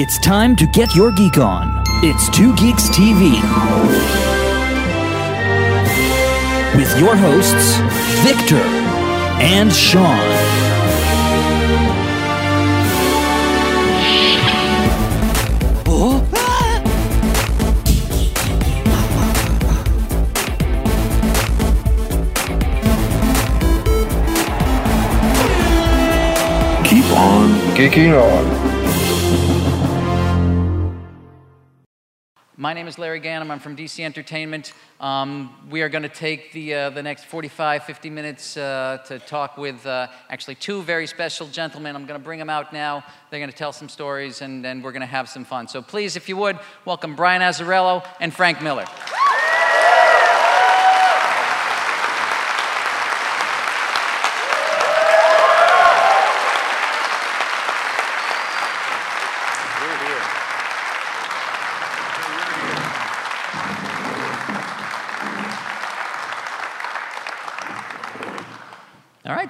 It's time to get your geek on. It's Two Geeks TV. With your hosts, Victor and Sean. Keep on geeking on. My name is Larry Ganem. I'm from DC Entertainment. Um, we are going to take the, uh, the next 45, 50 minutes uh, to talk with uh, actually two very special gentlemen. I'm going to bring them out now. They're going to tell some stories, and, and we're going to have some fun. So please, if you would, welcome Brian Azzarello and Frank Miller.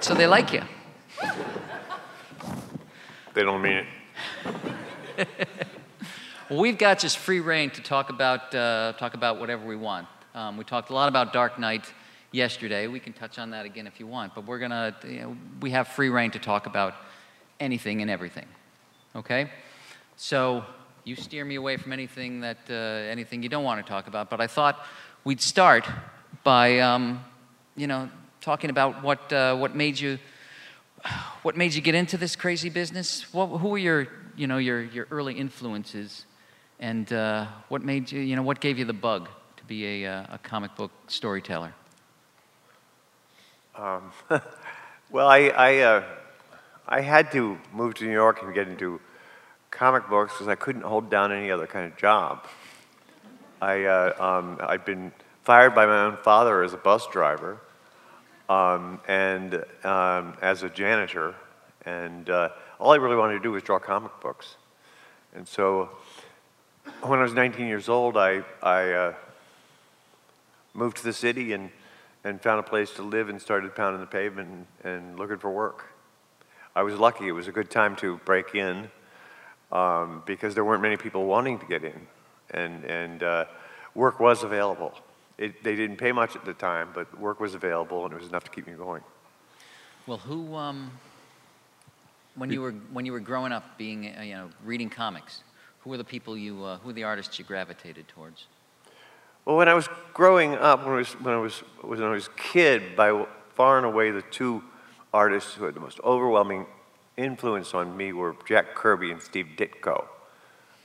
So they like you. They don't mean it. Well, we've got just free reign to talk about, uh, talk about whatever we want. Um, we talked a lot about Dark Knight yesterday. We can touch on that again if you want, but we're gonna, you know, we have free reign to talk about anything and everything. Okay? So you steer me away from anything that, uh, anything you don't want to talk about, but I thought we'd start by, um, you know, talking about what, uh, what made you, what made you get into this crazy business? What, who were your, you know, your, your early influences? And uh, what made you, you know, what gave you the bug to be a, uh, a comic book storyteller? Well, I, I, uh, I had to move to New York and get into comic books because I couldn't hold down any other kind of job. I, uh, um, I'd been fired by my own father as a bus driver um, and um, as a janitor, and uh, all I really wanted to do was draw comic books. And so when I was 19 years old, I, I uh, moved to the city and, and found a place to live and started pounding the pavement and, and looking for work. I was lucky. It was a good time to break in um, because there weren't many people wanting to get in, and, and uh, work was available. It, they didn't pay much at the time, but work was available, and it was enough to keep me going. Well, who, um, when you were when you were growing up, being uh, you know reading comics, who were the people you, uh, who were the artists you gravitated towards? Well, when I was growing up, when I was when I was when I was a kid, by far and away the two artists who had the most overwhelming influence on me were Jack Kirby and Steve Ditko.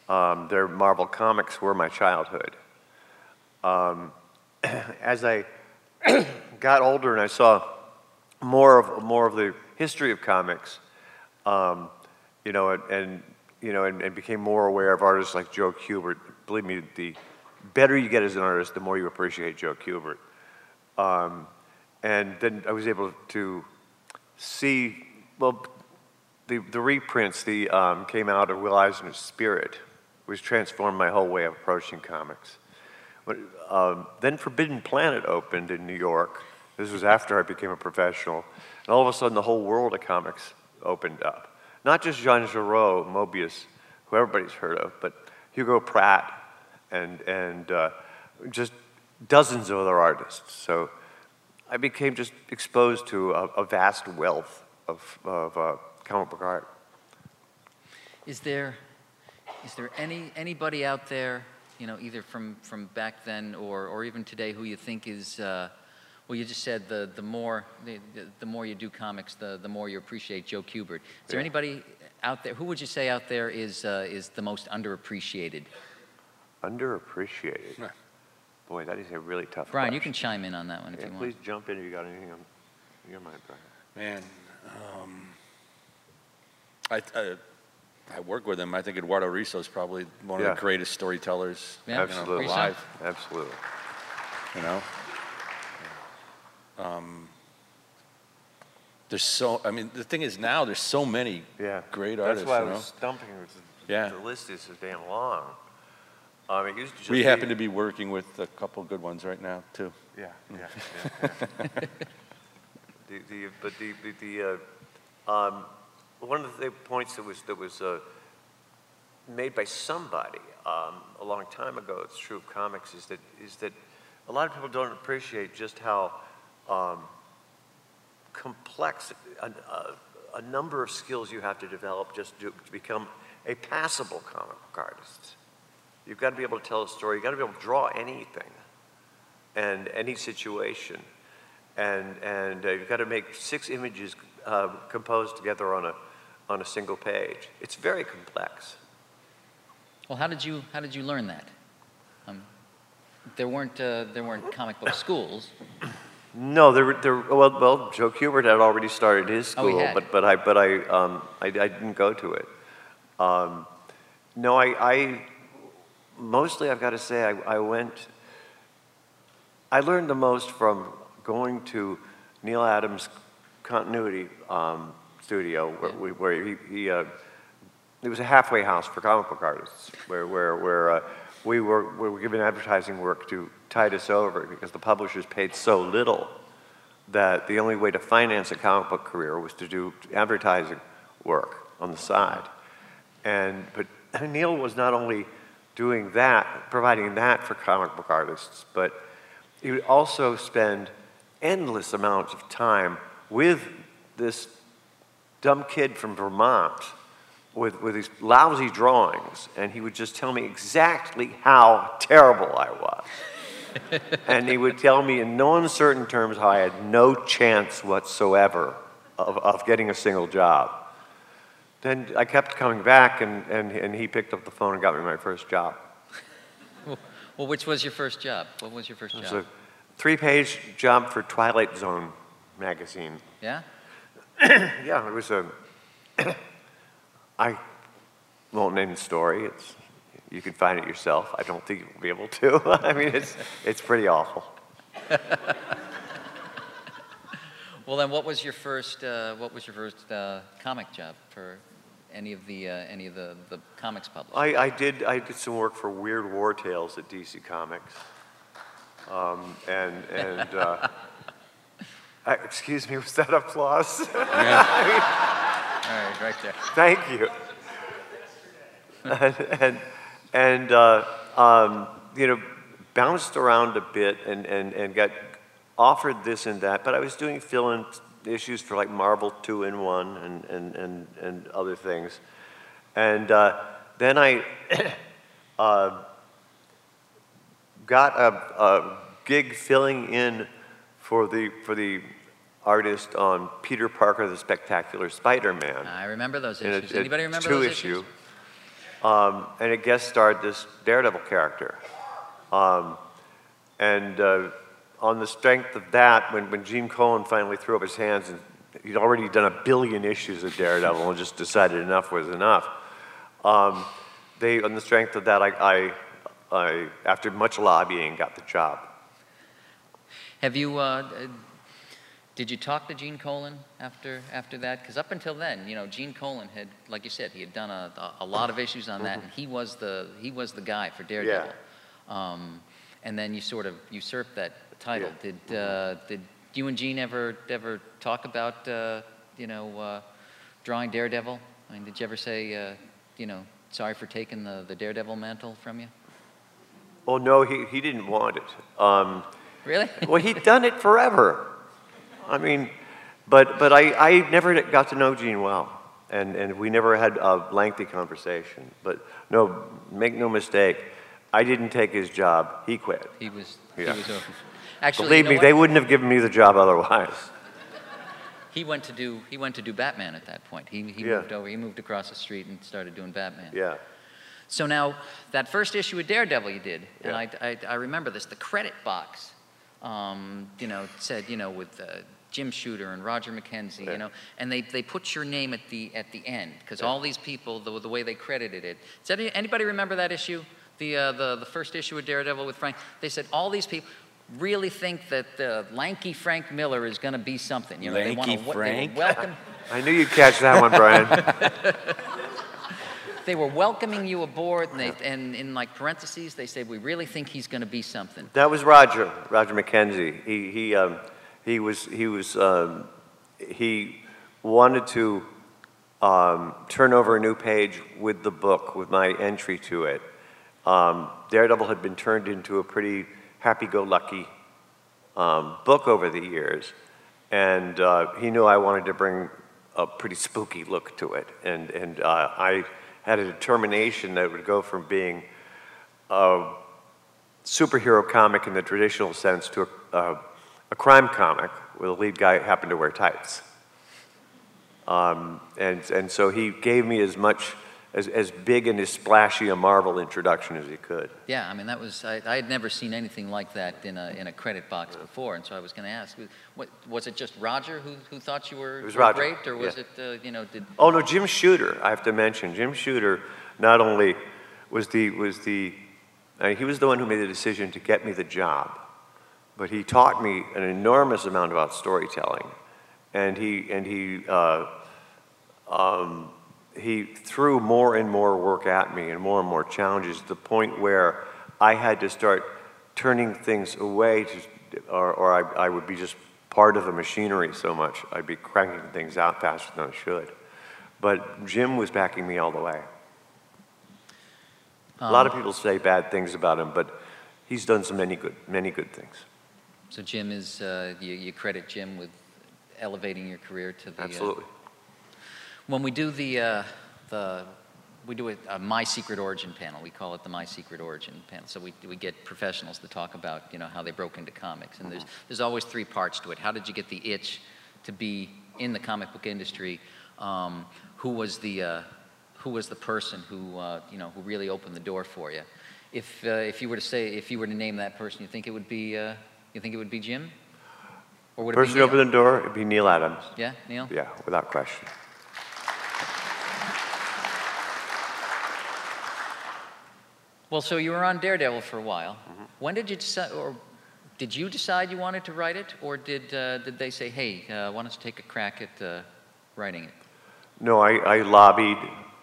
Um, their Marvel comics were my childhood. Um, as I got older and I saw more of more of the history of comics, um, you know, and, and you know, and, and became more aware of artists like Joe Kubert. Believe me, the better you get as an artist, the more you appreciate Joe Kubert. Um, and then I was able to see, well, the, the reprints that um, came out of Will Eisner's Spirit, which transformed my whole way of approaching comics. But, um, then Forbidden Planet opened in New York. This was after I became a professional. And all of a sudden, the whole world of comics opened up. Not just Jean Giraud, Moebius, who everybody's heard of, but Hugo Pratt and, and uh, just dozens of other artists. So I became just exposed to a, a vast wealth of, of uh, comic book art. Is there, is there any anybody out there, you know, either from from back then or or even today, who you think is, uh, well, you just said the the more the, the, the more you do comics, the the more you appreciate Joe Kubert. Is there anybody out there? Who would you say out there is uh, is the most underappreciated? Underappreciated. Boy, that is a really tough one. Brian, you can chime in on that one if Yeah, you want. please jump in if you got anything on your mind, Brian. Man, um, I, I, I work with him. I think Eduardo Risso is probably one of the greatest storytellers Yeah, you know, Absolutely. alive. Absolutely. You know, um, there's so. I mean, the thing is now there's so many Yeah. great That's artists. why you I know? was stumping. the- Yeah. The list is so damn long. Um, it used to just we be- happen to be working with a couple good ones right now too. Yeah, yeah, yeah. yeah. the, the, but the, the, the uh, um, one of the points that was, that was uh, made by somebody um, a long time ago. It's true of comics. Is that is that a lot of people don't appreciate just how um, complex a, a, a, number of skills you have to develop just to, to become a passable comic book artist. You've got to be able to tell a story. You've got to be able to draw anything and any situation. And, and uh, you've got to make six images uh, composed together on a, on a single page. It's very complex. Well, how did you, how did you learn that? Um, there, weren't, uh, there weren't comic book schools. No, there, there, well, well, Joe Kubert had already started his Oh, school, had. but, but I, but I, um, I, I didn't go to it. Um, no, I, I, mostly I've got to say, I, I went, I learned the most from going to Neal Adams' continuity um, studio, where, Yeah. we, where he, he uh, it was a halfway house for comic book artists, where, where, where uh, we, were, we were given advertising work to tide us over because the publishers paid so little that the only way to finance a comic book career was to do advertising work on the side. And, but Neal was not only doing that, providing that for comic book artists, but he would also spend endless amounts of time with this dumb kid from Vermont with, with these lousy drawings, and he would just tell me exactly how terrible I was. and he would tell me in no uncertain terms how I had no chance whatsoever of, of getting a single job. Then I kept coming back, and, and, and he picked up the phone and got me my first job. Well, which was your first job? What was your first It was job? a three page job for Twilight Zone magazine. Yeah? Yeah, it was a. I won't name the story. It's you can find it yourself. I don't think you'll be able to. I mean, it's it's pretty awful. Well, then, what was your first? Uh, what was your first uh, comic job for any of the uh, any of the, the comics publishers? I, I did I did some work for Weird War Tales at DC Comics, um, and and. Uh, excuse me, was that applause? Yeah. All right, right there. Thank you. and and, and uh, um, you know, bounced around a bit and, and, and got offered this and that, but I was doing fill-in issues for like Marvel 2 in 1 and, and, and, and other things. And uh, then I uh, got a, a gig filling in for the, for the artist on Peter Parker, the Spectacular Spider-Man. I remember those issues. it- Anybody remember two those issue. issues? Um, and it guest starred this Daredevil character. Um, and uh, on the strength of that, when, when Gene Colan finally threw up his hands and he'd already done a billion issues of Daredevil and just decided enough was enough, um, they, on the strength of that, I, I, I, after much lobbying, got the job. Have you? Uh, did you talk to Gene Colan after after that? Because up until then, you know, Gene Colan had, like you said, he had done a, a, lot of issues on that, and he was the he was the guy for Daredevil. Um, and then you sort of usurped that title. Yeah. Did uh, did you and Gene ever ever talk about uh, you know uh, drawing Daredevil? I mean, did you ever say uh, you know sorry for taking the, the Daredevil mantle from you? Oh, no, he, he didn't want it. Um, Really? well, he'd done it forever. I mean, but, but I, I never got to know Gene well, and, and we never had a lengthy conversation. But no, make no mistake, I didn't take his job. He quit. He was. Yeah. He was over. Actually, Believe you know me, what? they wouldn't have given me the job otherwise. He went to do he went to do Batman at that point. He he Yeah. moved over. He moved across the street and started doing Batman. Yeah. So now that first issue of Daredevil you did, and I, I I remember this. The credit box, um, you know, said you know with. Uh, Jim Shooter and Roger McKenzie, Yeah. you know, and they, they put your name at the at the end because Yeah. all these people, the, the way they credited it. Does any, anybody remember that issue, the, uh, the the first issue of Daredevil with Frank? They said all these people really think that the lanky Frank Miller is going to be something. You know, they want to Frank? welcome. I knew you'd catch that one, Brian. They were welcoming you aboard, and, they, and in like parentheses, they said, "We really think he's going to be something." That was Roger, Roger McKenzie. He, he, um, he was, he was, um, he wanted to um, turn over a new page with the book, with my entry to it. Um, Daredevil had been turned into a pretty happy-go-lucky um, book over the years, and uh, he knew I wanted to bring a pretty spooky look to it, and and uh, I had a determination that would go from being a superhero comic in the traditional sense to a, a, a crime comic where the lead guy happened to wear tights. Um, and, and so he gave me as much, as, as big and as splashy a Marvel introduction as he could. Yeah, I mean, that was, I, I had never seen anything like that in a, in a credit box before, and so I was going to ask, what, was it just Roger who, who thought you were, It was Roger, great, or was yeah. it, uh, you know, did, Oh no, Jim Shooter, I have to mention. Jim Shooter not only was the, was the, uh, he was the one who made the decision to get me the job, but he taught me an enormous amount about storytelling. And he, and he, uh, um, he threw more and more work at me and more and more challenges to the point where I had to start turning things away to, or, or I, I would be just part of the machinery so much. I'd be cranking things out faster than I should. But Jim was backing me all the way. a lot of people say bad things about him, but he's done so many good, many good things. so Jim is, uh, you, you credit Jim with elevating your career to the... uh, Absolutely. When we do the, uh, the we do a, a My Secret Origin panel. We call it the My Secret Origin panel. So we, we get professionals to talk about, you know, how they broke into comics. And there's, there's always three parts to it. How did you get the itch to be in the comic book industry? Um, who was the, uh, who was the person who, uh, you know, who really opened the door for you? If, uh, if you were to say, if you were to name that person, you think it would be, uh, you think it would be Jim? Or would it Person be who Neal? opened the door, it'd be Neal Adams. Yeah, Neal? Yeah, without question. Well, so you were on Daredevil for a while. When did you decide, or did you decide you wanted to write it, or did uh, did they say, "Hey, uh, why don't you take a crack at uh, writing it"? No, I, I lobbied,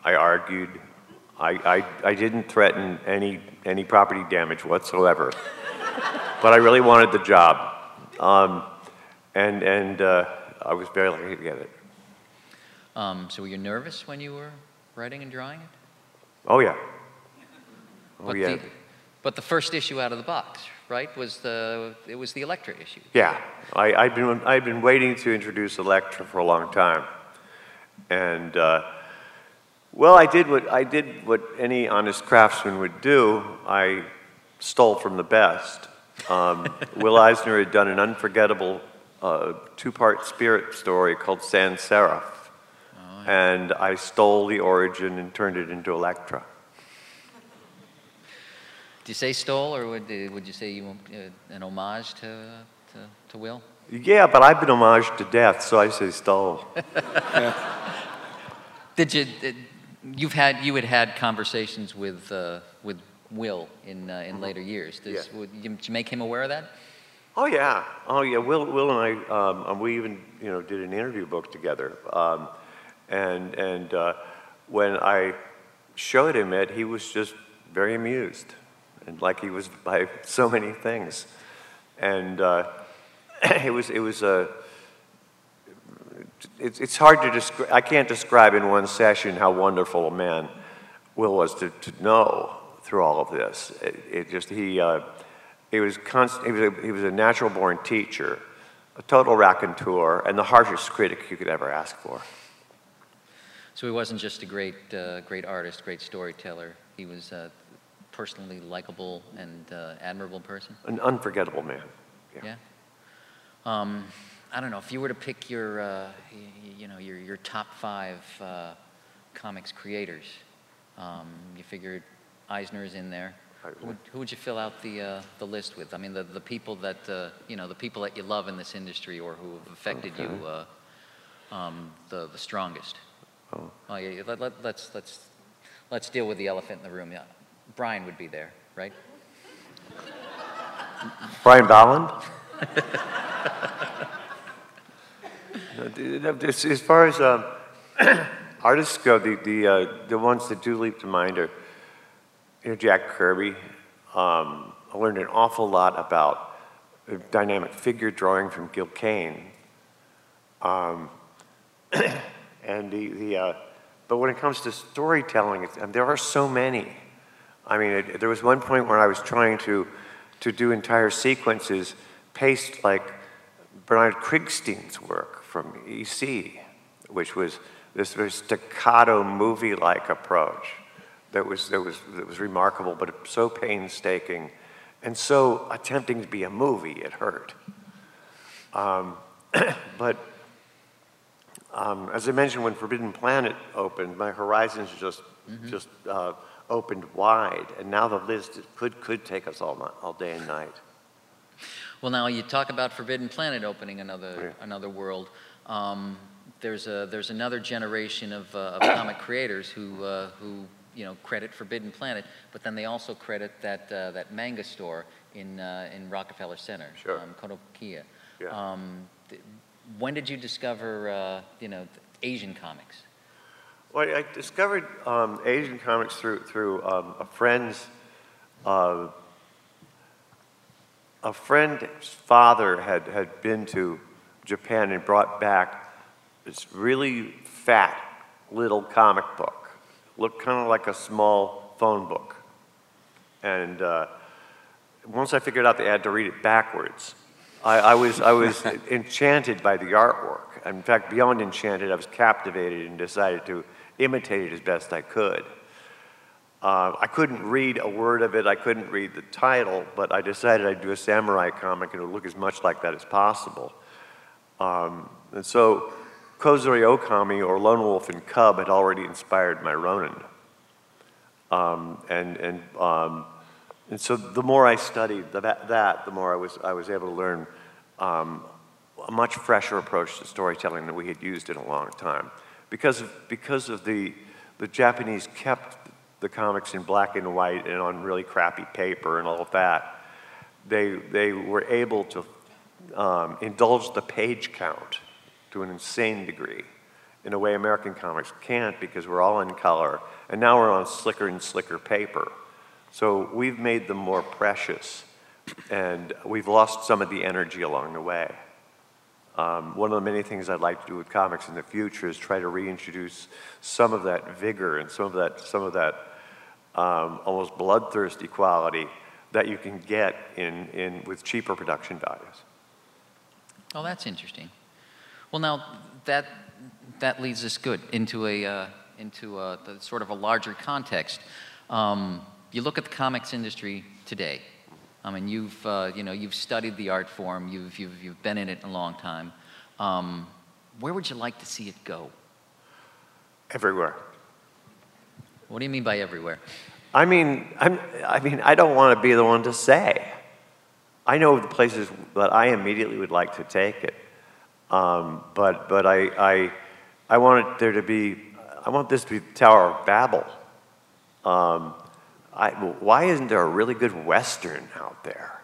I argued, I, I, I didn't threaten any, any property damage whatsoever. but I really wanted the job. Um, and and uh, I was very lucky to get it. Um, so were you nervous when you were writing and drawing it? Oh, yeah. Oh, but yeah. The, but the first issue out of the box, right, was the it was the Elektra issue. Yeah, I, I'd, been, I'd been waiting to introduce Elektra for a long time. And, uh, well, I did, what, I did what any honest craftsman would do. I stole from the best. Um, Will Eisner had done an unforgettable uh, two-part spirit story called Sand Saref. And I stole the origin and turned it into Electra. Did you say stole, or would uh, would you say you uh, an homage to, to to Will? Yeah, but I've been homaged to death, so I say stole. Did you? Did, you've had you had had conversations with uh, with Will in uh, in later years. Does, Mm-hmm. Yeah. would you, did you make him aware of that? Oh yeah, oh yeah. Will, Will and I, um, and we even you know did an interview book together. Um, and and uh, when I showed him it, he was just very amused, and like he was by so many things. And uh, it was it was a. It's, it's hard to describe. I can't describe in one session how wonderful a man Will was to, to know through all of this. It, it just he. Uh, he was, constant, he, was a, he was a natural born teacher, a total raconteur, and the harshest critic you could ever ask for. So he wasn't just a great uh, great artist, great storyteller. He was a personally likable and uh, admirable person. An unforgettable man. Yeah. Um, I don't know if you were to pick your, uh, you, you know, your your top five uh, comics creators. Um, you figured Eisner's in there. Who would, who would you fill out the uh, the list with? I mean, the, the people that uh, you know, the people that you love in this industry or who have affected you uh, um, the the strongest. Oh. Oh, yeah, yeah, let, let, let's let's let's deal with the elephant in the room. Yeah, Brian would be there, right? Brian Bolland? No, the- the- As as far as um, artists go, the, the, uh, the ones that do leap to mind are you know, Jack Kirby. Um, I learned an awful lot about uh, dynamic figure drawing from Gil Kane. Um, And the, the uh, but when it comes to storytelling, and there are so many. I mean, it, there was one point where I was trying to, to do entire sequences paced like Bernard Krigstein's work from EC, which was this very staccato movie-like approach that was, that, was, that was remarkable, but so painstaking and so attempting to be a movie, it hurt. Um, but um, as I mentioned, when Forbidden Planet opened, my horizons just, mm-hmm. just uh, opened wide, and now the list could, could take us all, night, all day and night. Well, now you talk about Forbidden Planet opening another, yeah. another world. Um, there's, a, there's another generation of, uh, of comic creators who, uh, who you know, credit Forbidden Planet, but then they also credit that, uh, that manga store in, uh, in Rockefeller Center, sure. um. Yeah. Um, th- when did you discover, uh, you know, Asian comics? Well, I discovered um, Asian comics through, through um, a friend's, uh, a friend's father had, had been to Japan and brought back this really fat little comic book looked kind of like a small phone book. And uh, once I figured out they had to read it backwards, I, I was, I was enchanted by the artwork. In fact, beyond enchanted, I was captivated and decided to imitate it as best I could. Uh, I couldn't read a word of it, I couldn't read the title, but I decided I'd do a samurai comic and it would look as much like that as possible. Um, and so Kozure Okami, or Lone Wolf and Cub, had already inspired my Ronin. Um, and, and, um, and so the more I studied that, that, the more I was, I was able to learn um, a much fresher approach to storytelling than we had used in a long time. Because of, because of the, the Japanese kept the comics in black and white and on really crappy paper and all of that, they, they were able to um, indulge the page count to an insane degree in a way American comics can't because we're all in color, and now we're on slicker and slicker paper. So we've made them more precious, and we've lost some of the energy along the way. Um, one of the many things I'd like to do with comics in the future is try to reintroduce some of that vigor and some of that, some of that um, almost bloodthirsty quality that you can get in, in, with cheaper production values. Oh, that's interesting. Well, now that that leads us good into a uh, into a, sort of a larger context. Um, you look at the comics industry today. I mean, you've uh, you know you've studied the art form. You've you've you've been in it a long time. Um, where would you like to see it go? Everywhere. What do you mean by everywhere? I mean, I'm, I mean, I don't want to be the one to say. I know the places that I immediately would like to take it. Um, but but I, I, I want it there to be, I want this to be the Tower of Babel. Um, I, why isn't there a really good Western out there?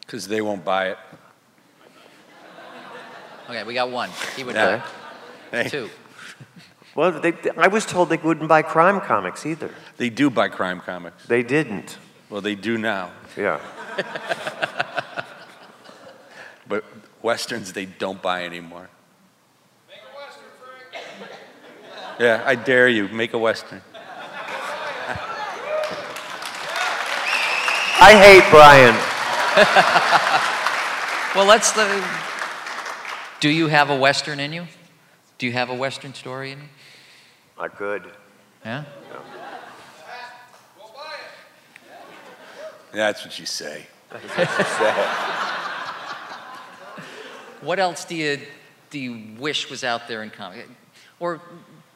Because they won't buy it. Okay, we got one. He would yeah. buy hey. two. Well, they, I was told they wouldn't buy crime comics either. They do buy crime comics. They didn't. Well, they do now. Yeah. but Westerns they don't buy anymore. Make a Western, Frank. Yeah, I dare you, make a Western. I hate Brian. well, let's. The, do you have a Western in you? Do you have a Western story in you? I could. Yeah? yeah. That's what you say. What you say. What else do you, do you wish was out there in comics? Or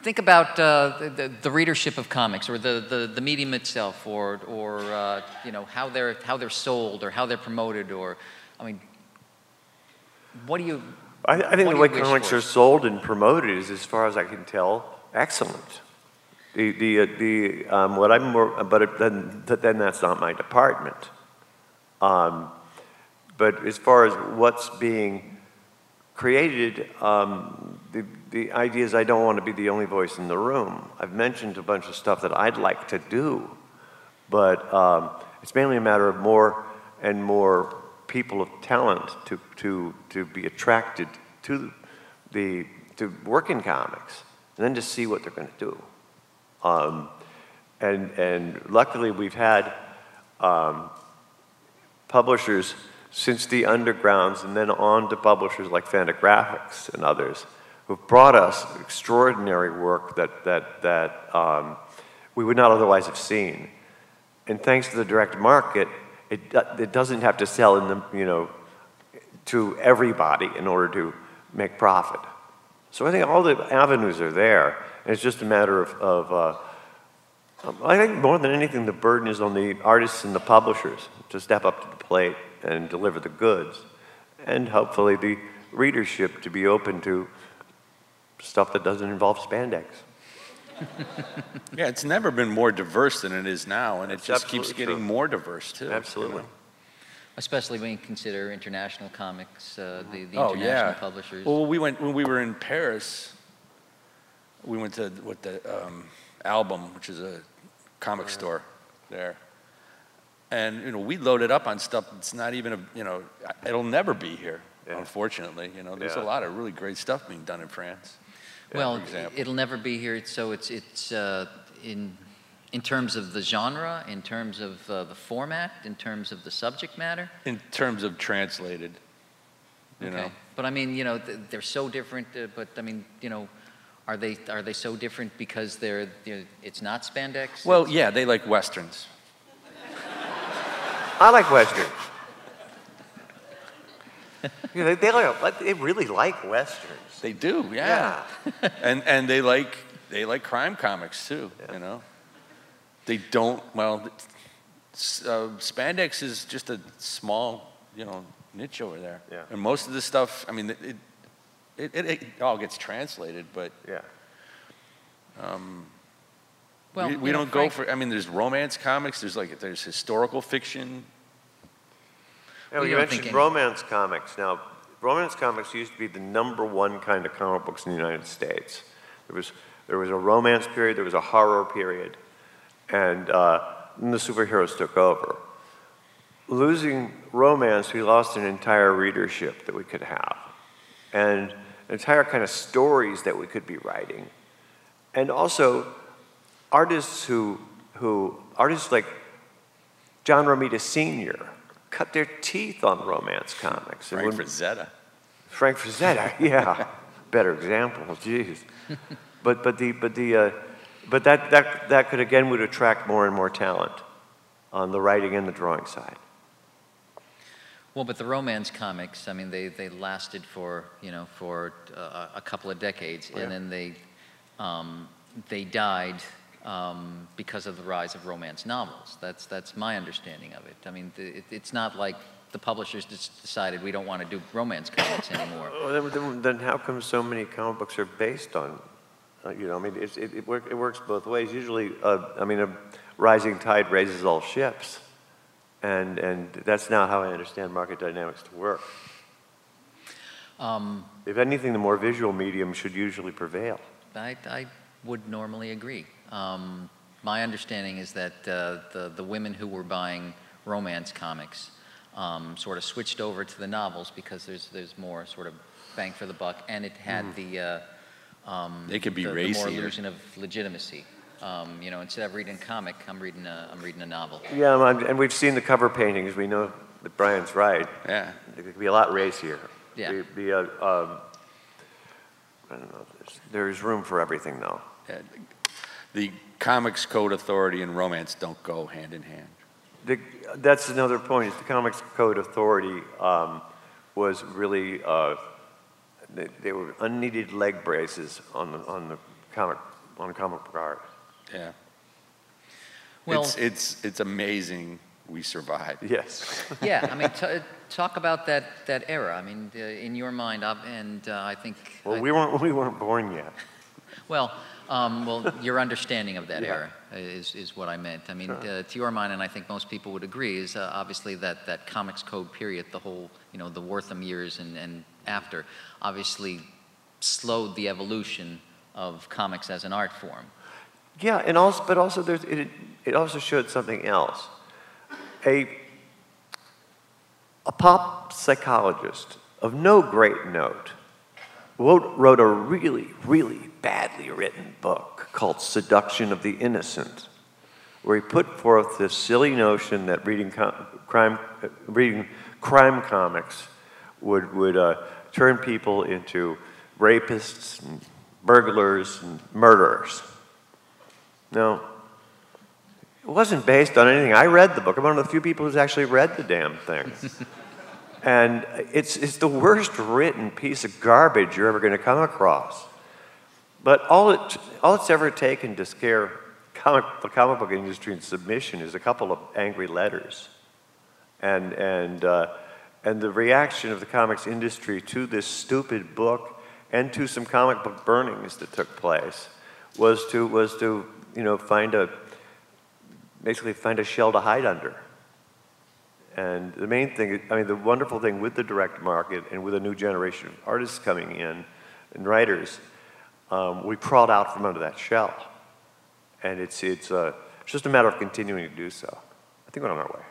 think about uh, the, the, readership of comics or the, the, the medium itself or, or uh, you know, how, they're, how they're sold or how they're promoted or, I mean, what do you... I, I think the way comics are sold and promoted is, as far as I can tell, excellent. The, the, uh, the, um, what I'm more, but it, then, then that's not my department. Um, but as far as what's being created um, the, the idea is I don't want to be the only voice in the room. I've mentioned a bunch of stuff that I'd like to do, but um, it's mainly a matter of more and more people of talent to, to, to be attracted to the to work in comics. and then to see what they're going to do. Um, and, and luckily, we've had um, publishers since the undergrounds and then on to publishers like Fantagraphics and others who've brought us extraordinary work that, that, that um, we would not otherwise have seen. And thanks to the direct market, it, it doesn't have to sell in the, you know, to everybody in order to make profit. So I think all the avenues are there. And it's just a matter of, of uh, I think more than anything, the burden is on the artists and the publishers to step up to the plate and deliver the goods. And hopefully the readership to be open to stuff that doesn't involve spandex. Yeah, it's never been more diverse than it is now, and it just keeps getting true. more diverse too. you Absolutely. know? Especially when you consider international comics, uh, the, the Oh international yeah. publishers. Well, we went when we were in Paris. We went to what the um, album, which is a comic store there, and you know we loaded up on stuff that's not even a you know it'll never be here. Yeah. Unfortunately, you know there's a lot of really great stuff being done in France. Well, for example. it'll never be here. So it's it's uh, in in terms of the genre, in terms of uh, the format, in terms of the subject matter. In terms of translated, you okay. know. But I mean, you know, th- they're so different. Uh, but I mean, you know, are they are they so different because they're, they're it's not spandex? Well, yeah, they like westerns. I like Western. You know, they, they, like, they really like Westerns. They do, yeah. and and they like they like crime comics too. Yeah. You know, they don't. Well, uh, spandex is just a small, you know, niche over there. Yeah. And most of the stuff, I mean, it it, it, it all gets translated, but Yeah. well, we, we don't Frank- go for. I mean, there's romance comics. There's like there's historical fiction. Now, you mentioned think any- romance comics. Now, romance comics used to be the number one kind of comic books in the United States. There was, there was a romance period, there was a horror period, and uh, then the superheroes took over. Losing romance, we lost an entire readership that we could have, and entire kind of stories that we could be writing. And also, artists who, who artists like John Romita Sr. cut their teeth on romance comics. Frank when- Frazetta. Frank Frazetta, yeah, better example. Jeez, but but the but the uh, but that that that could again would attract more and more talent on the writing and the drawing side. Well, but the romance comics, I mean, they, they lasted for, you know, for uh, a couple of decades, Yeah. and then they, um, they died um, because of the rise of romance novels. That's, that's my understanding of it. I mean, the, it, it's not like the publishers just decided we don't want to do romance comics anymore. Well, then, then, how come so many comic books are based on? Uh, you know, I mean, it's, it it, work, it works both ways. Usually, uh, I mean, a rising tide raises all ships, and and that's not how I understand market dynamics to work. Um, If anything, the more visual medium should usually prevail. I, I would normally agree. Um, my understanding is that uh, the, the women who were buying romance comics um, sort of switched over to the novels because there's, there's more sort of bang for the buck, and it had the, uh, um, They could be the, the more racier. illusion of legitimacy. Um, you know, instead of reading a comic, I'm reading a, I'm reading a novel. Yeah, and and we've seen the cover paintings. We know that Brian's right. Yeah. It could be a lot racier. Yeah. Be, be a, um, I don't know. There's, there's room for everything, though. Yeah, The Comics Code Authority and romance don't go hand in hand. The, that's another point. Is the Comics Code Authority um, was really uh, they, they were unneeded leg braces on the on the comic on comic book art. Yeah. Well, it's, it's, it's amazing we survived. Yes. yeah, I mean, t- talk about that, that era. I mean, uh, in your mind, uh, and uh, I think. well, I- we weren't we weren't born yet. Well, um, well, your understanding of that Yeah. era is, is what I meant. I mean, Sure. uh, to your mind, and I think most people would agree, is uh, obviously that, that comics code period, the whole, you know, the Wertham years and, and after, obviously slowed the evolution of comics as an art form. Yeah, and also, but also there's, it, it also showed something else. A, a pop psychologist of no great note wrote, wrote a really, really badly written book called Seduction of the Innocent, where he put forth this silly notion that reading crime, uh, reading crime comics would, would uh, turn people into rapists and burglars and murderers. No, it wasn't based on anything. I read the book. I'm one of the few people who's actually read the damn thing. and it's, it's the worst written piece of garbage you're ever going to come across. But all, it, all it's ever taken to scare comic, the comic book industry in submission is a couple of angry letters. And, and, uh, and the reaction of the comics industry to this stupid book and to some comic book burnings that took place was to, was to you know, find a, basically find a shell to hide under. And the main thing, I mean, the wonderful thing with the direct market and with a new generation of artists coming in and writers, um, we crawled out from under that shell. And it's, it's, uh, it's just a matter of continuing to do so. I think we're on our way.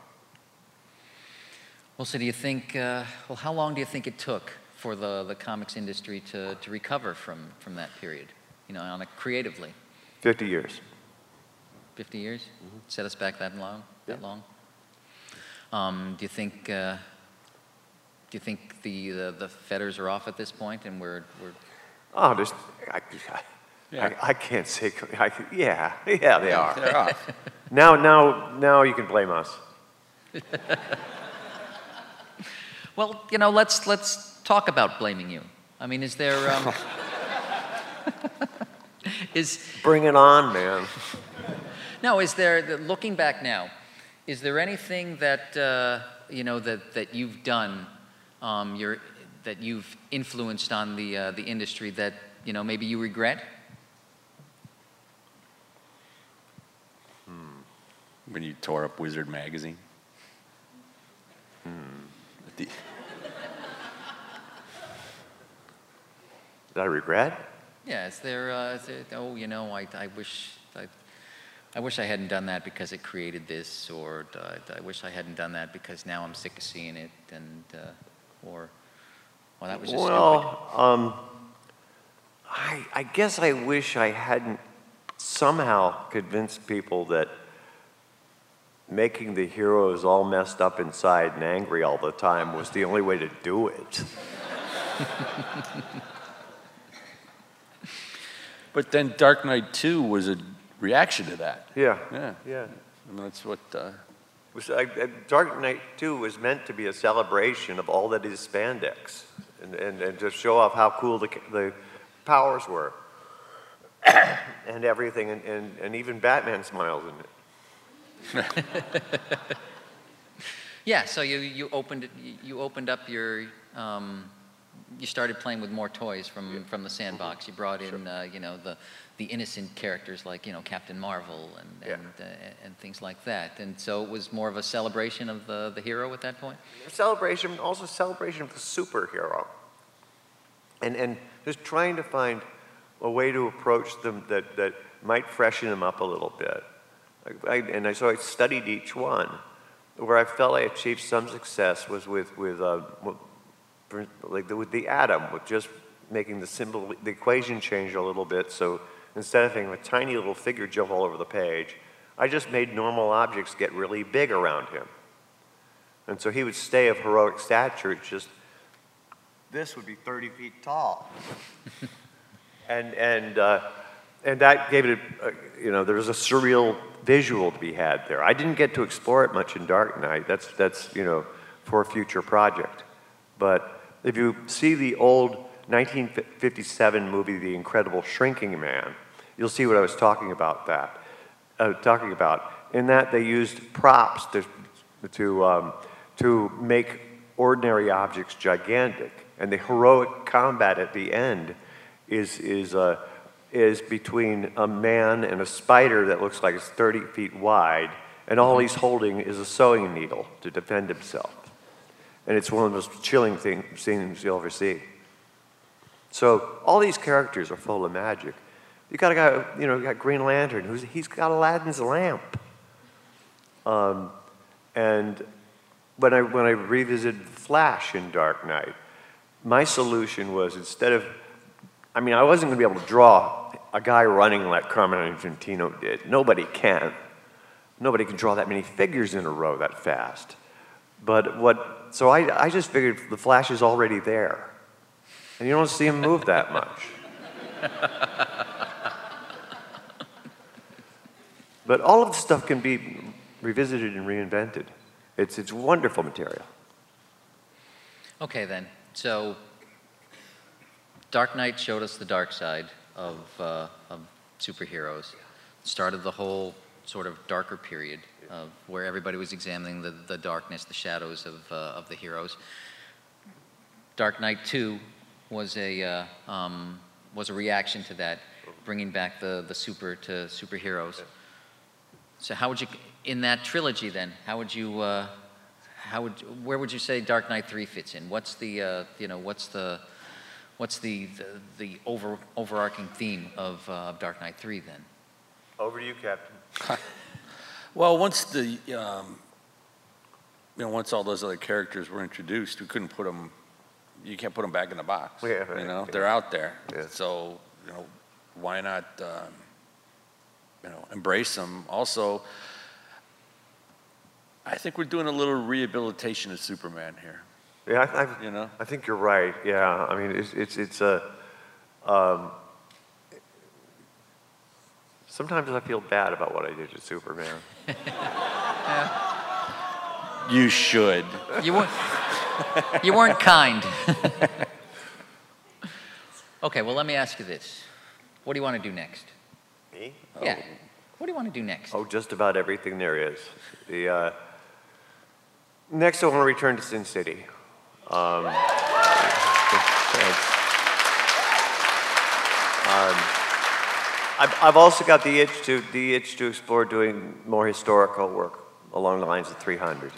Well, so do you think, uh, well, how long do you think it took for the, the comics industry to, to recover from, from that period, you know, on a creatively? 50 years. 50 years? Mm-hmm. Set us back that long? That long? Um, do you think, uh, do you think the, the, the fetters are off at this point and we're, we're Oh, just, I, I, Yeah. I, I can't say, I, yeah, yeah, they are. They're off. Now, now, now you can blame us. Well, you know, let's let's talk about blaming you. I mean, is there um, is Bring it on, man. no? Is there looking back now? Is there anything that uh, you know that that you've done, um, your that you've influenced on the uh, the industry that you know maybe you regret? When you tore up Wizard magazine. At the- Is that regret? Yeah. Is there? Uh, is there oh, you know, I I wish I. I wish I hadn't done that because it created this, or uh, I wish I hadn't done that because now I'm sick of seeing it, and uh, or well, that was just well, um, I, I guess I wish I hadn't somehow convinced people that making the heroes all messed up inside and angry all the time was the only way to do it. But then Dark Knight 2 was a reaction to that. Yeah. Yeah. Yeah. I mean, that's what. Uh, Was, I, I- Dark Knight 2 was meant to be a celebration of all that is spandex and, and, and to show off how cool the, the powers were and everything, and, and, and even Batman smiles in it. Yeah, so you, you opened you opened up your, um, you started playing with more toys from, from the sandbox. You brought in, uh, you know, the, the innocent characters like, you know, Captain Marvel and, Yeah. and, uh, and things like that. And so it was more of a celebration of the, the hero at that point? A celebration, also celebration of the superhero. And, and just trying to find a way to approach them that, that might freshen them up a little bit. I, I, and I, so I studied each one. Where I felt I achieved some success was with, with uh, like the, with the atom, with just making the symbol, the equation change a little bit. So instead of having a tiny little figure jump all over the page, I just made normal objects get really big around him. And so he would stay of heroic stature, it's just this would be 30 feet tall. and, and, uh, and that gave it, a, you know, there was a surreal visual to be had there. I didn't get to explore it much in Dark Knight. That's, that's you know, for a future project. But if you see the old 1957 movie, The Incredible Shrinking Man, you'll see what I was talking about that. Uh, talking about. In that, they used props to, to, um, to make ordinary objects gigantic. And the heroic combat at the end is, is, uh, is between a man and a spider that looks like it's 30 feet wide, and all he's holding is a sewing needle to defend himself. And it's one of the most chilling thing, scenes you'll ever see. So all these characters are full of magic. You got a guy, you know, got Green Lantern, who's he's got Aladdin's lamp. Um, and when I when I revisited Flash in Dark Knight, my solution was instead of I mean, I wasn't going to be able to draw a guy running like Carmine Infantino did. Nobody can. Nobody can draw that many figures in a row that fast. But what, so I, I just figured the Flash is already there. And you don't see him move that much. but all of the stuff can be revisited and reinvented. It's, it's wonderful material. Okay, then. So, Dark Knight showed us the dark side of, uh, of superheroes. Started the whole sort of darker period of where everybody was examining the, the darkness, the shadows of, uh, of the heroes. Dark Knight 2 was a, uh, um, was a reaction to that, bringing back the, the super to superheroes. So how would you, in that trilogy then, how would you, uh, how would, where would you say Dark Knight 3 fits in? What's the, uh, you know, what's the, what's the, the, the over, overarching theme of, uh, of Dark Knight 3 then? Over to you, Captain. Well, once the, um, you know, once all those other characters were introduced, we couldn't put them, you can't put them back in the box. Yeah, right, You know, yeah. they're out there. Yeah. So, you know, why not, um, you know, embrace them? Also, I think we're doing a little rehabilitation of Superman here. Yeah, I, I, You know? I think you're right. Yeah, I mean, it's it's it's a. Um, sometimes I feel bad about what I did to Superman. You should. You weren't, you weren't kind. okay, well, let me ask you this. What do you want to do next? Me? Yeah. What do you want to do next? Oh, just about everything there is. The uh, next, I want to return to Sin City. Um. Um, I've, I've also got the itch to the itch to explore doing more historical work along the lines of 300. Um,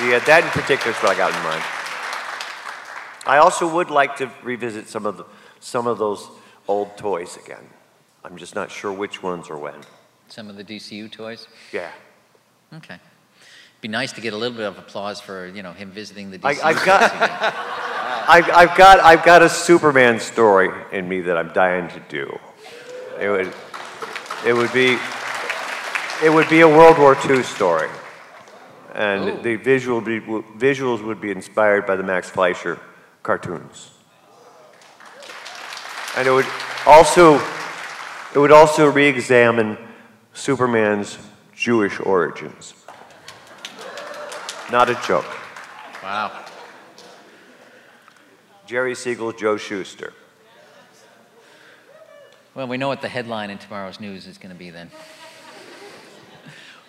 yeah, that in particular is what I got in mind. I also would like to revisit some of the, some of those old toys again. I'm just not sure which ones or when. Some of the DCU toys? Yeah. Okay. Be nice to get a little bit of applause for, you know, him visiting the DCU. I, I've got. I've, I've got, I've got a Superman story in me that I'm dying to do. It would, it would be, it would be a World War II story, and Ooh. the visual be, visuals would be inspired by the Max Fleischer cartoons, and it would also, it would also re-examine Superman's Jewish origins. Not a joke. Wow. Jerry Siegel, Joe Shuster. Well, we know what the headline in tomorrow's news is going to be then.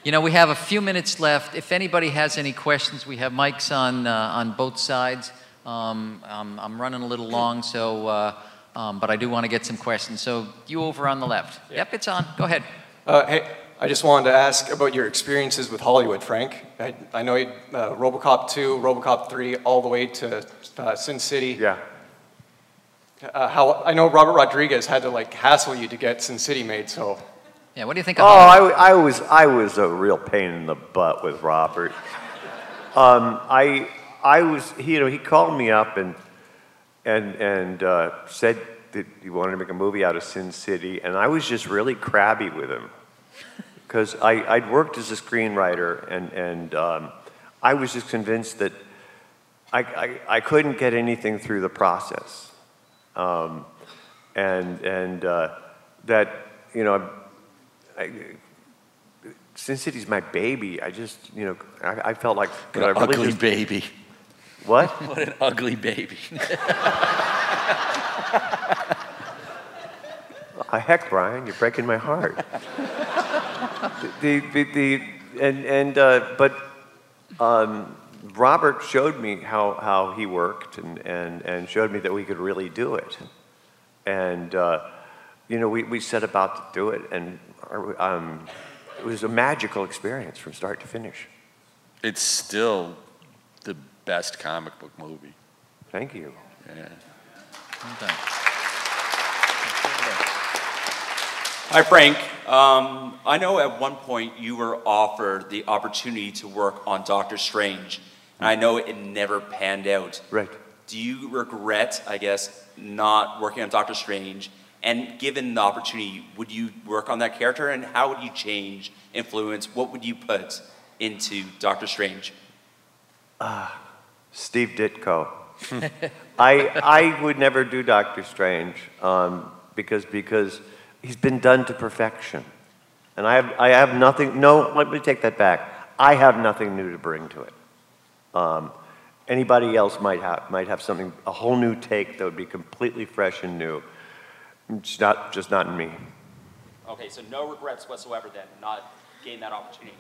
You know, we have a few minutes left. If anybody has any questions, we have mics on, uh, on both sides. Um, I'm, I'm running a little long, so, uh, um, but I do want to get some questions. So you over on the left. Yep, it's on. Go ahead. Uh, hey, I just wanted to ask about your experiences with Hollywood, Frank. I, I know you, uh, RoboCop 2, RoboCop 3, all the way to uh, Sin City. Yeah. Uh, how I know Robert Rodriguez had to like hassle you to get Sin City made. So Yeah, what do you think Oh, of Hollywood? I, I was I was a real pain in the butt with Robert. Um, I I was you know he called me up and and and uh, said that he wanted to make a movie out of Sin City, and I was just really crabby with him because I'd worked as a screenwriter and and um, I was just convinced that I, I I couldn't get anything through the process. Um, and and uh, that you know I, Sin City's my baby. I just, you know, I, I felt like could I an really ugly just- baby. What? What an ugly baby. Heck, Brian, you're breaking my heart. the, the, the, and, and, uh, but um, Robert showed me how, how he worked and, and, and showed me that we could really do it. And, uh, you know, we, we set about to do it, and um, it was a magical experience from start to finish. It's still best comic book movie. Thank you. Yeah. Okay. Hi, Frank. Um, I know at one point you were offered the opportunity to work on Doctor Strange, and I know it never panned out. Right. Do you regret, I guess, not working on Doctor Strange? And given the opportunity, would you work on that character? And how would you change, influence? What would you put into Doctor Strange? Steve Ditko. I, I would never do Doctor Strange um, because, because he's been done to perfection. And I have, I have nothing, no, let me take that back. I have nothing new to bring to it. Um, anybody else might have, might have something, a whole new take that would be completely fresh and new. It's not, just not in me. Okay, so no regrets whatsoever then, not gain that opportunity.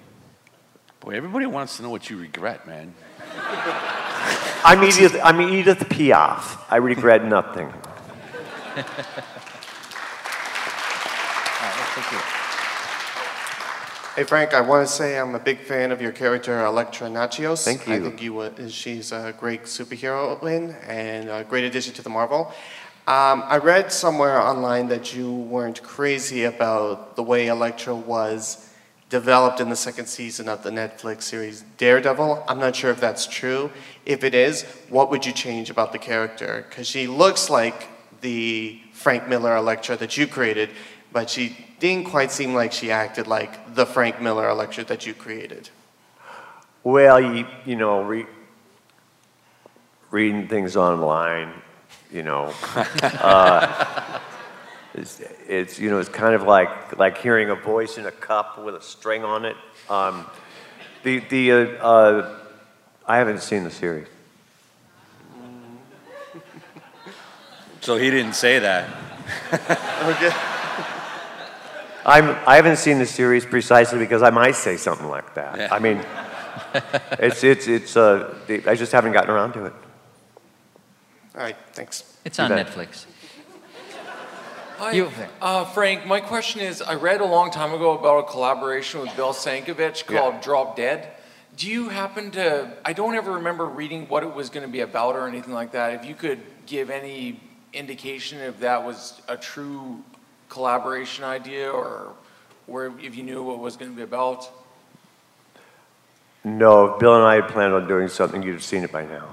Boy, everybody wants to know what you regret, man. I'm Edith, I'm Edith Piaf. I regret nothing. Hey Frank, I want to say I'm a big fan of your character Elektra Natchios. Thank you. I think you would, she's a great superhero in and a great addition to the Marvel. Um, I read somewhere online that you weren't crazy about the way Elektra was developed in the second season of the Netflix series Daredevil. I'm not sure if that's true. If it is, what would you change about the character? Because she looks like the Frank Miller Elektra that you created, but she didn't quite seem like she acted like the Frank Miller Elektra that you created. Well, you, you know, re, reading things online, you know, uh, it's, it's, you know, it's kind of like, like hearing a voice in a cup with a string on it. Um, the, the, uh, uh, I haven't seen the series. So he didn't say that. Okay. I'm, I haven't seen the series precisely because I might say something like that. Yeah. I mean, it's, it's, it's, uh, I just haven't gotten around to it. All right, thanks. It's on. Netflix. Hi, You- uh, Frank. My question is, I read a long time ago about a collaboration with Bill Sienkiewicz Yeah. called Drop Dead. Do you happen to? I don't ever remember reading what it was going to be about or anything like that. If you could give any indication if that was a true collaboration idea or, or if you knew what it was going to be about. No, if Bill and I had planned on doing something, you'd have seen it by now.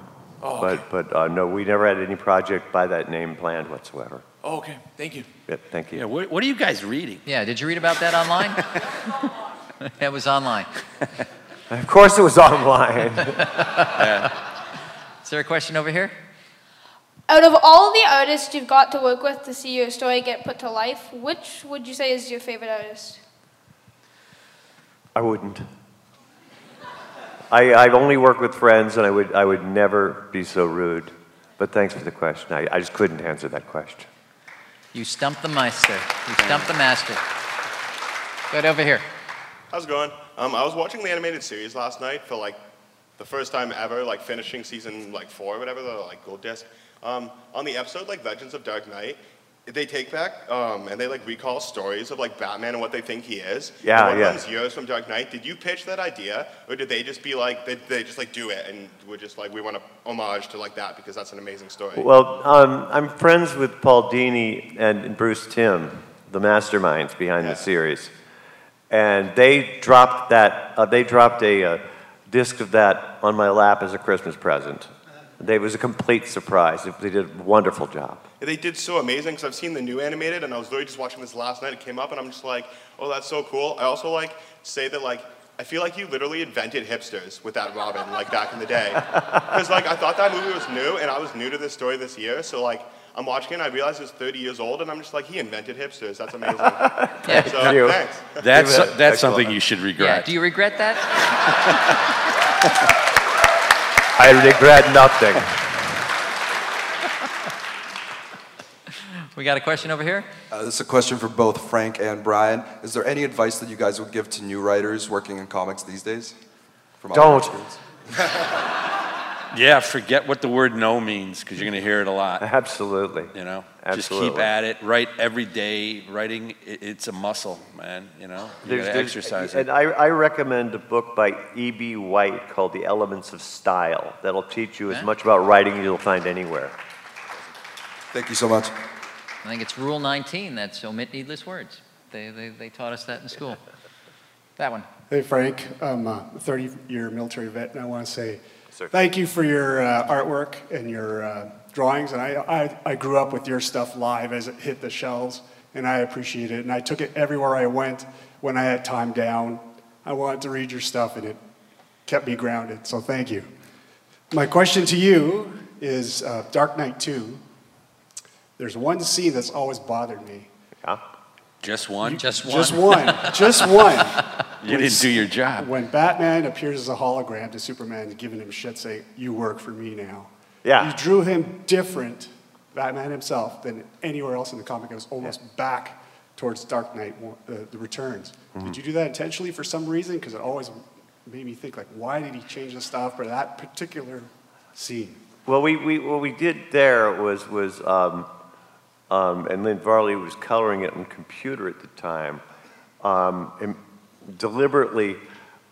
Oh, But, okay. but uh, no, we never had any project by that name planned whatsoever. Oh, okay, thank you. Yep, thank you. Yeah, what, what are you guys reading? Yeah, did you read about that online? That was online. Of course it was online. Is there a question over here? Out of all the artists you've got to work with to see your story get put to life, which would you say is your favorite artist? I wouldn't. I, I've only worked with friends and I would, I would never be so rude. But thanks for the question. I, I just couldn't answer that question. You stumped the master. You stumped the master. Good over here. How's it going? Um, I was watching the animated series last night for like the first time ever, like finishing season like four or whatever, the like gold disc. Um, on the episode like Legends of Dark Knight, they take back um, and they like recall stories of like Batman and what they think he is. Yeah, and one yeah. yours from Dark Knight. Did you pitch that idea, or did they just be like they, they just like do it and we're just like we want to homage to like that because that's an amazing story? Well, um, I'm friends with Paul Dini and Bruce Timm, the masterminds behind Yeah. the series. And they dropped that, uh, they dropped a uh, disc of that on my lap as a Christmas present. They, it was a complete surprise. They did a wonderful job. They did so amazing because I've seen the new animated, and I was literally just watching this last night. It came up, and I'm just like, oh, that's so cool. I also like say that like I feel like you literally invented hipsters with that Robin like back in the day, because like I thought that movie was new, and I was new to this story this year. So like I'm watching it, and I realize it's 30 years old, and I'm just like, he invented hipsters. That's amazing. Yeah. So Thank you. thanks. That's, Give that's excellent. something you should Yeah. regret. Do you regret that? I regret nothing. We got a question over here? Uh, this is a question for both Frank and Brian. Is there any advice that you guys would give to new writers working in comics these days? From Don't. yeah, forget what the word no means because you're going to hear it a lot. Absolutely. You know, Absolutely. just keep at it. Write every day. Writing, i- it's a muscle, man. You know, you There's- got to there's- exercise And it. I, I recommend a book by E.B. White called The Elements of Style that'll teach you as Okay. much about writing as you'll find anywhere. Thank you so much. I think it's Rule 19, that's omit needless words. They, they, they taught us that in school. That one. Hey, Frank. I'm a 30 year military vet, and I want to say Sir. thank you for your uh, artwork and your uh, drawings, and I, I, I grew up with your stuff live as it hit the shelves, and I appreciate it. And I took it everywhere I went when I had time down. I wanted to read your stuff, and it kept me grounded. So thank you. My question to you is uh, Dark Knight 2. There's one scene that's always bothered me. Yeah. Just one? Just one. Just one. Just one. You didn't do your job. When Batman appears as a hologram to Superman, giving him shit, saying, "You work for me now." Yeah. You drew him different, Batman himself, than anywhere else in the comic. It was almost back towards Dark Knight, uh, the Returns. Mm-hmm. Did you do that intentionally for some reason? Because it always made me think, like, why did he change the stuff for that particular scene? Well, we, we, what we did there was, was um, um, and Lynn Varley was coloring it on computer at the time, um, and deliberately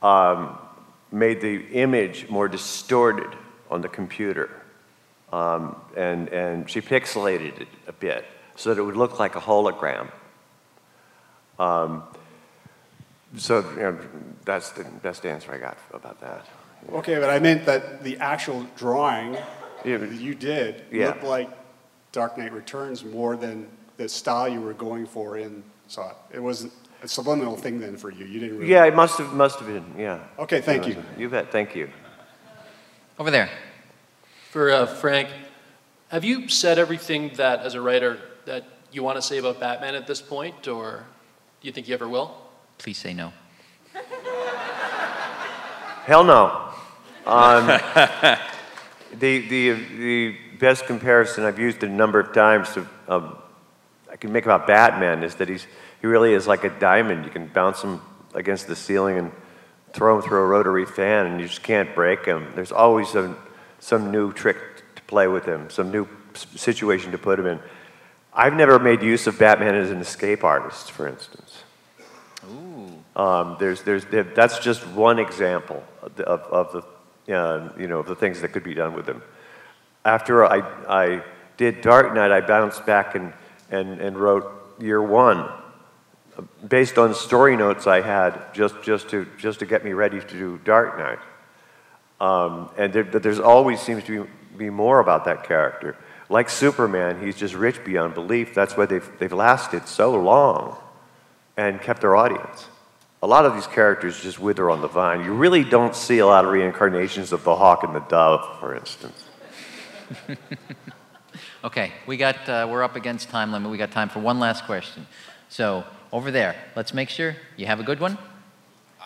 um, made the image more distorted on the computer. Um, and, and she pixelated it a bit so that it would look like a hologram. Um, so you know, that's the best answer I got about that. Okay, but I meant that the actual drawing Yeah, that you did Yeah. looked like Dark Knight Returns more than the style you were going for in Saw. It It wasn't a subliminal thing then for you. You didn't really. Yeah, it must have, must have been, yeah. Okay, thank you. You bet, thank you. Over there. For uh, Frank, have you said everything that, as a writer, that you want to say about Batman at this point, or do you think you ever will? Please say no. Hell no. Um, the, the, the best comparison I've used a number of times to, um, I can make about Batman is that he's, he really is like a diamond. You can bounce him against the ceiling and throw him through a rotary fan and you just can't break him. There's always some, some new trick to play with him, some new situation to put him in. I've never made use of Batman as an escape artist, for instance. Um, there's, there's, that's just one example of the, of, of the, uh, you know, of the things that could be done with him. After I, I did Dark Knight, I bounced back and, and, and wrote Year One, uh, based on story notes I had just, just, to, just to get me ready to do Dark Knight. Um, and there, there's always seems to be, be more about that character. Like Superman, he's just rich beyond belief. That's why they've, they've lasted so long and kept their audience. A lot of these characters just wither on the vine. You really don't see a lot of reincarnations of the hawk and the dove, for instance. Okay, we got, uh, we're up against time limit. We got time for one last question. So over there, let's make sure you have a good one.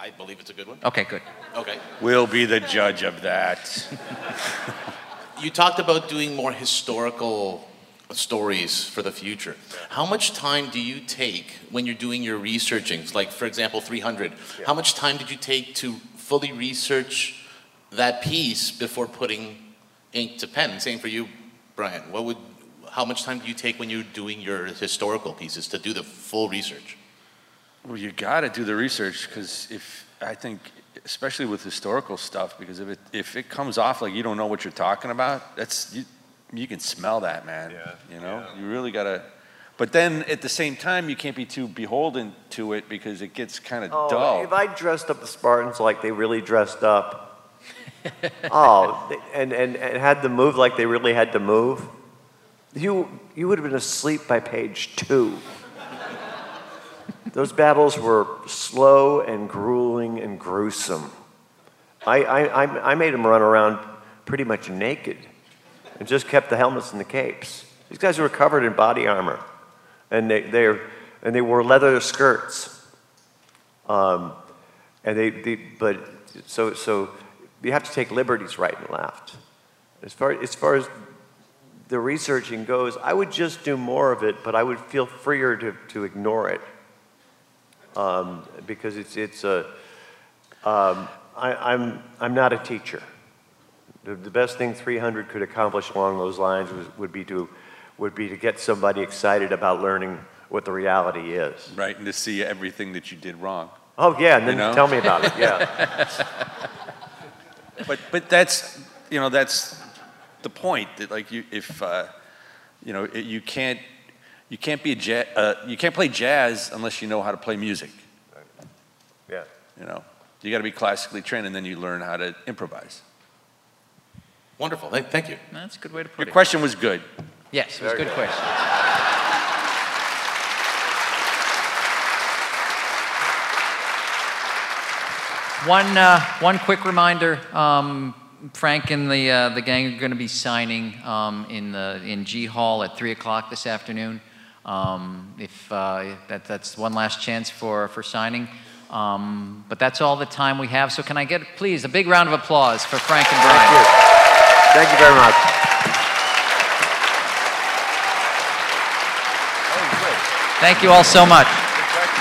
I believe it's a good one. Okay, good. Okay. We'll be the judge of that. You talked about doing more historical stories for the future. How much time do you take when you're doing your researchings? Like, for example, 300. How much time did you take to fully research that piece before putting ink to pen? Same for you, Brian. What would, how much time do you take when you're doing your historical pieces to do the full research? Well, you got to do the research because if I think, especially with historical stuff, because if it if it comes off like you don't know what you're talking about, that's you, you can smell that, man. Yeah. You know, you really got to. But then at the same time, you can't be too beholden to it because it gets kind of Oh, dull. if I dressed up the Spartans like they really dressed up, oh, and, and, and had them move like they really had to move, you, you would have been asleep by page two. Those battles were slow and grueling and gruesome. I, I, I, made them run around pretty much naked and just kept the helmets and the capes. These guys were covered in body armor, and they, they're, and they wore leather skirts. Um, and they, they, but so, so you have to take liberties right and left. As far, as far as the researching goes, I would just do more of it, but I would feel freer to, to ignore it. Um, because it's, it's a, um, I, I'm, I'm not a teacher. The, the best thing 300 could accomplish along those lines was, would, be to, would be to get somebody excited about learning what the reality is. right, and to see everything that you did wrong. Oh, yeah, and You then know? tell me about it, yeah. but but that's you know that's the point that like you if uh, you know it, you can't you can't be a ja- uh, you can't play jazz unless you know how to play music. Yeah. You know you got to be classically trained and then you learn how to improvise. Wonderful. Thank, thank you. That's a good way to put Your it. Your question was good. Yes, it was a good question. One, uh, one quick reminder, um, Frank and the, uh, the gang are going to be signing um, in, the, in G Hall at 3 o'clock this afternoon. Um, if uh, that, that's one last chance for, for signing. Um, but that's all the time we have. So can I get, please, a big round of applause for Frank and Brian. Thank you Thank you very much. Thank you all so much.